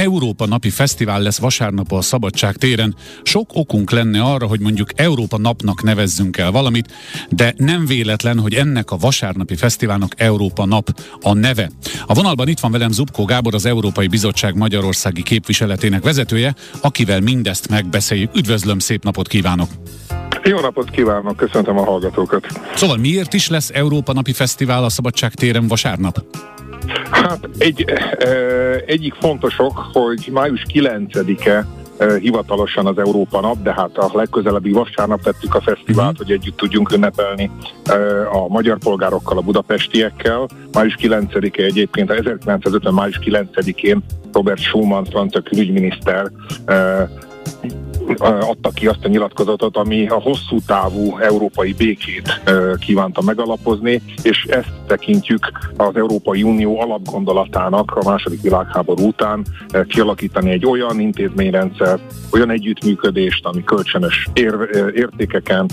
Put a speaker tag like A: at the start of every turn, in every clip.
A: Európa Napi Fesztivál lesz vasárnap a Szabadság téren. Sok okunk lenne arra, hogy mondjuk Európa Napnak nevezzünk el valamit, de nem véletlen, hogy ennek a vasárnapi fesztiválnak Európa Nap a neve. A vonalban itt van velem Zubkó Gábor, az Európai Bizottság Magyarországi képviseletének vezetője, akivel mindezt megbeszéljük. Üdvözlöm, szép napot kívánok!
B: Jó napot kívánok, köszöntöm a hallgatókat.
A: Szóval miért is lesz Európa Napi Fesztivál a Szabadság téren vasárnap?
B: Hát egy, egyik fontosok, hogy május 9-e hivatalosan az Európa nap, de hát a legközelebbi vasárnap tettük a fesztivált, mm. hogy együtt tudjunk ünnepelni a magyar polgárokkal, a budapestiekkel. Május 9-e egyébként, 1950. május 9-én Robert Schumann, francia külügyminiszter adta ki azt a nyilatkozatot, ami a hosszú távú európai békét kívánta megalapozni, és ezt tekintjük az Európai Unió alapgondolatának a második világháború után kialakítani egy olyan intézményrendszer, olyan együttműködést, ami kölcsönös ér, értékeken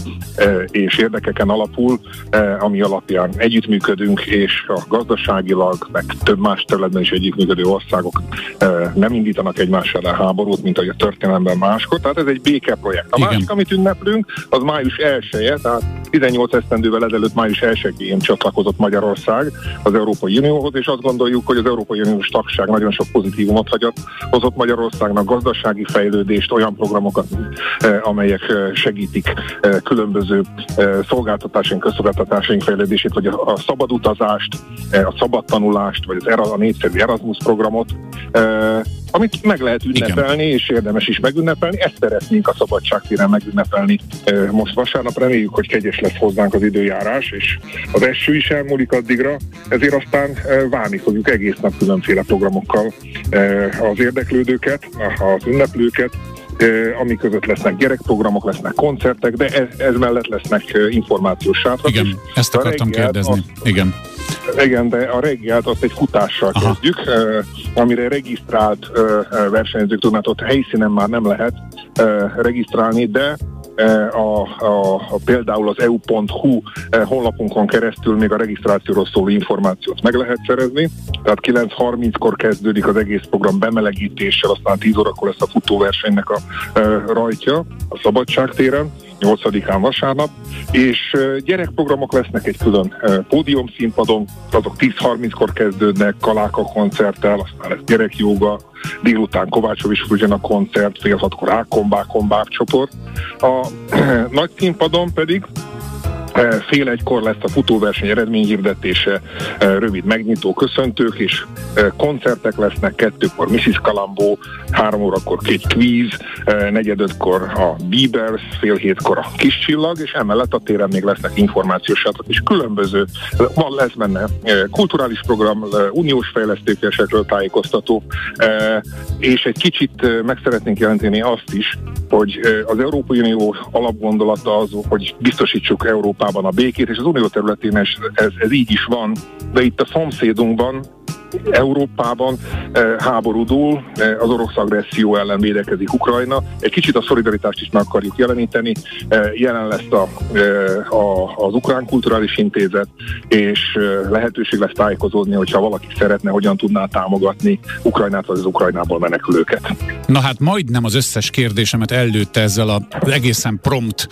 B: és érdekeken alapul, ami alapján együttműködünk, és a gazdaságilag, meg több más területben is együttműködő országok nem indítanak egymás ellen háborút, mint ahogy a történelemben máskor. Tehát ez egy békeprojekt. A Igen. másik, amit ünneplünk, az május 1 tehát 18 esztendővel ezelőtt május 1-én csatlakozott Magyarország az Európai Unióhoz, és azt gondoljuk, hogy az Európai Uniós tagság nagyon sok pozitívumot hagyott, hozott Magyarországnak gazdasági fejlődést, olyan programokat, eh, amelyek eh, segítik eh, különböző szolgáltatásaink, közszolgáltatásaink fejlődését, vagy a szabad utazást, a szabad tanulást, vagy az a népszerű Erasmus programot, amit meg lehet ünnepelni, Igen. és érdemes is megünnepelni. Ezt szeretnénk a szabadságtéren megünnepelni most vasárnap. Reméljük, hogy kegyes lesz hozzánk az időjárás, és az eső is elmúlik addigra, ezért aztán várni fogjuk egész nap különféle programokkal az érdeklődőket, az ünneplőket, ami között lesznek gyerekprogramok, lesznek koncertek, de ez, ez mellett lesznek információs sátrak.
A: Igen, ezt akartam kérdezni. Azt, Igen.
B: Igen, de a reggelt azt egy futással Aha. kezdjük, amire regisztrált versenyzők tudnak, ott helyszínen már nem lehet regisztrálni, de a, a, a, például az eu.hu honlapunkon keresztül még a regisztrációról szóló információt meg lehet szerezni. Tehát 9.30-kor kezdődik az egész program bemelegítéssel, aztán 10 órakor lesz a futóversenynek a rajtja a Szabadságtéren 8-án vasárnap, és gyerekprogramok lesznek egy külön pódium színpadon, azok 10.30-kor kezdődnek, Kaláka koncerttel, aztán lesz gyerekjóga, délután Kovácsovics a koncert, fél hatkor Kombák csoport. A nagy színpadon pedig Fél egykor lesz a futóverseny eredményhirdetése, rövid megnyitó köszöntők és koncertek lesznek, kettőkor Mrs. Kalambó, három órakor két kvíz, negyed ötkor a Bieber, fél hétkor a kis csillag, és emellett a téren még lesznek információs sátok, és különböző, van lesz benne kulturális program, uniós fejlesztőkésekről tájékoztató, és egy kicsit meg szeretnénk jelenteni azt is, hogy az Európai Unió alapgondolata az, hogy biztosítsuk Európában a békét, és az unió területén ez, ez, ez így is van, de itt a szomszédunkban Európában eh, háborúdul, eh, az orosz agresszió ellen védekezik Ukrajna. Egy kicsit a szolidaritást is meg akarjuk jeleníteni. Eh, jelen lesz a, a, az Ukrán Kulturális Intézet, és lehetőség lesz tájékozódni, hogyha valaki szeretne, hogyan tudná támogatni Ukrajnát vagy az Ukrajnából menekülőket.
A: Na hát majdnem az összes kérdésemet előtte ezzel az egészen prompt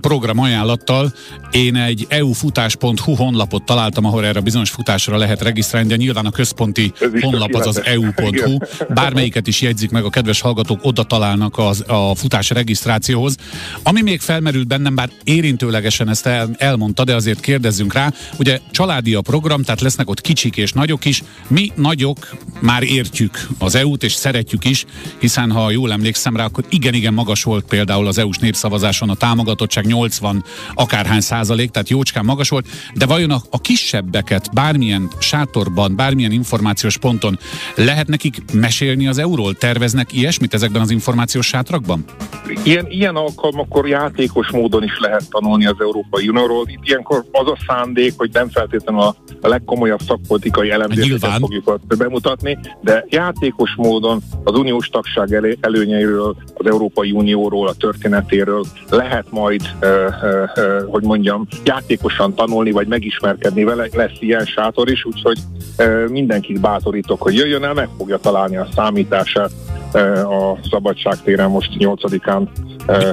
A: program ajánlattal. Én egy eufutás.hu honlapot találtam, ahol erre bizonyos futásra lehet regisztrálni, de nyilván nyilván a központi honlap az az eu.hu. Bármelyiket is jegyzik meg, a kedves hallgatók oda találnak az, a futás regisztrációhoz. Ami még felmerült bennem, bár érintőlegesen ezt el, elmondta, de azért kérdezzünk rá. Ugye családi a program, tehát lesznek ott kicsik és nagyok is. Mi nagyok már értjük az EU-t, és szeretjük is, hiszen ha jól emlékszem rá, akkor igen-igen magas volt például az EU-s népszavazáson a támogatottság 80 akárhány százalék, tehát jócskán magas volt, de vajon a, a kisebbeket bármilyen sátorban, bár bármilyen információs ponton lehet nekik mesélni az euról? Terveznek ilyesmit ezekben az információs sátrakban?
B: Ilyen, ilyen alkalmakkor játékos módon is lehet tanulni az Európai Unióról. Itt ilyenkor az a szándék, hogy nem feltétlenül a legkomolyabb szakpolitikai elemzéseket fogjuk bemutatni, de játékos módon az uniós tagság elő, előnyeiről, az Európai Unióról, a történetéről lehet majd, ö, ö, ö, hogy mondjam, játékosan tanulni, vagy megismerkedni vele, lesz ilyen sátor is, úgyhogy mindenkit bátorítok, hogy jöjjön el, meg fogja találni a számítását a Szabadságtéren most 8-án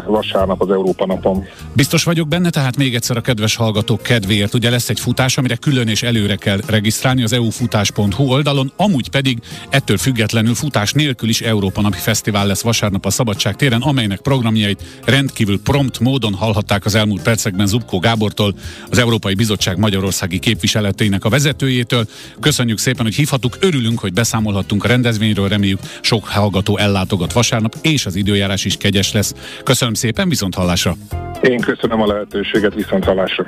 B: vasárnap az Európa napon.
A: Biztos vagyok benne, tehát még egyszer a kedves hallgatók kedvéért, ugye lesz egy futás, amire külön és előre kell regisztrálni az eufutás.hu oldalon, amúgy pedig ettől függetlenül futás nélkül is Európa Napi Fesztivál lesz vasárnap a Szabadság téren, amelynek programjait rendkívül prompt módon hallhatták az elmúlt percekben Zubkó Gábortól, az Európai Bizottság Magyarországi képviseletének a vezetőjétől. Köszönjük szépen, hogy hívhatuk, örülünk, hogy beszámolhattunk a rendezvényről, reméljük sok hallgató ellátogat vasárnap, és az időjárás is kegyes lesz. Köszönöm szépen, viszont hallásra!
B: Én köszönöm a lehetőséget, viszont hallásra!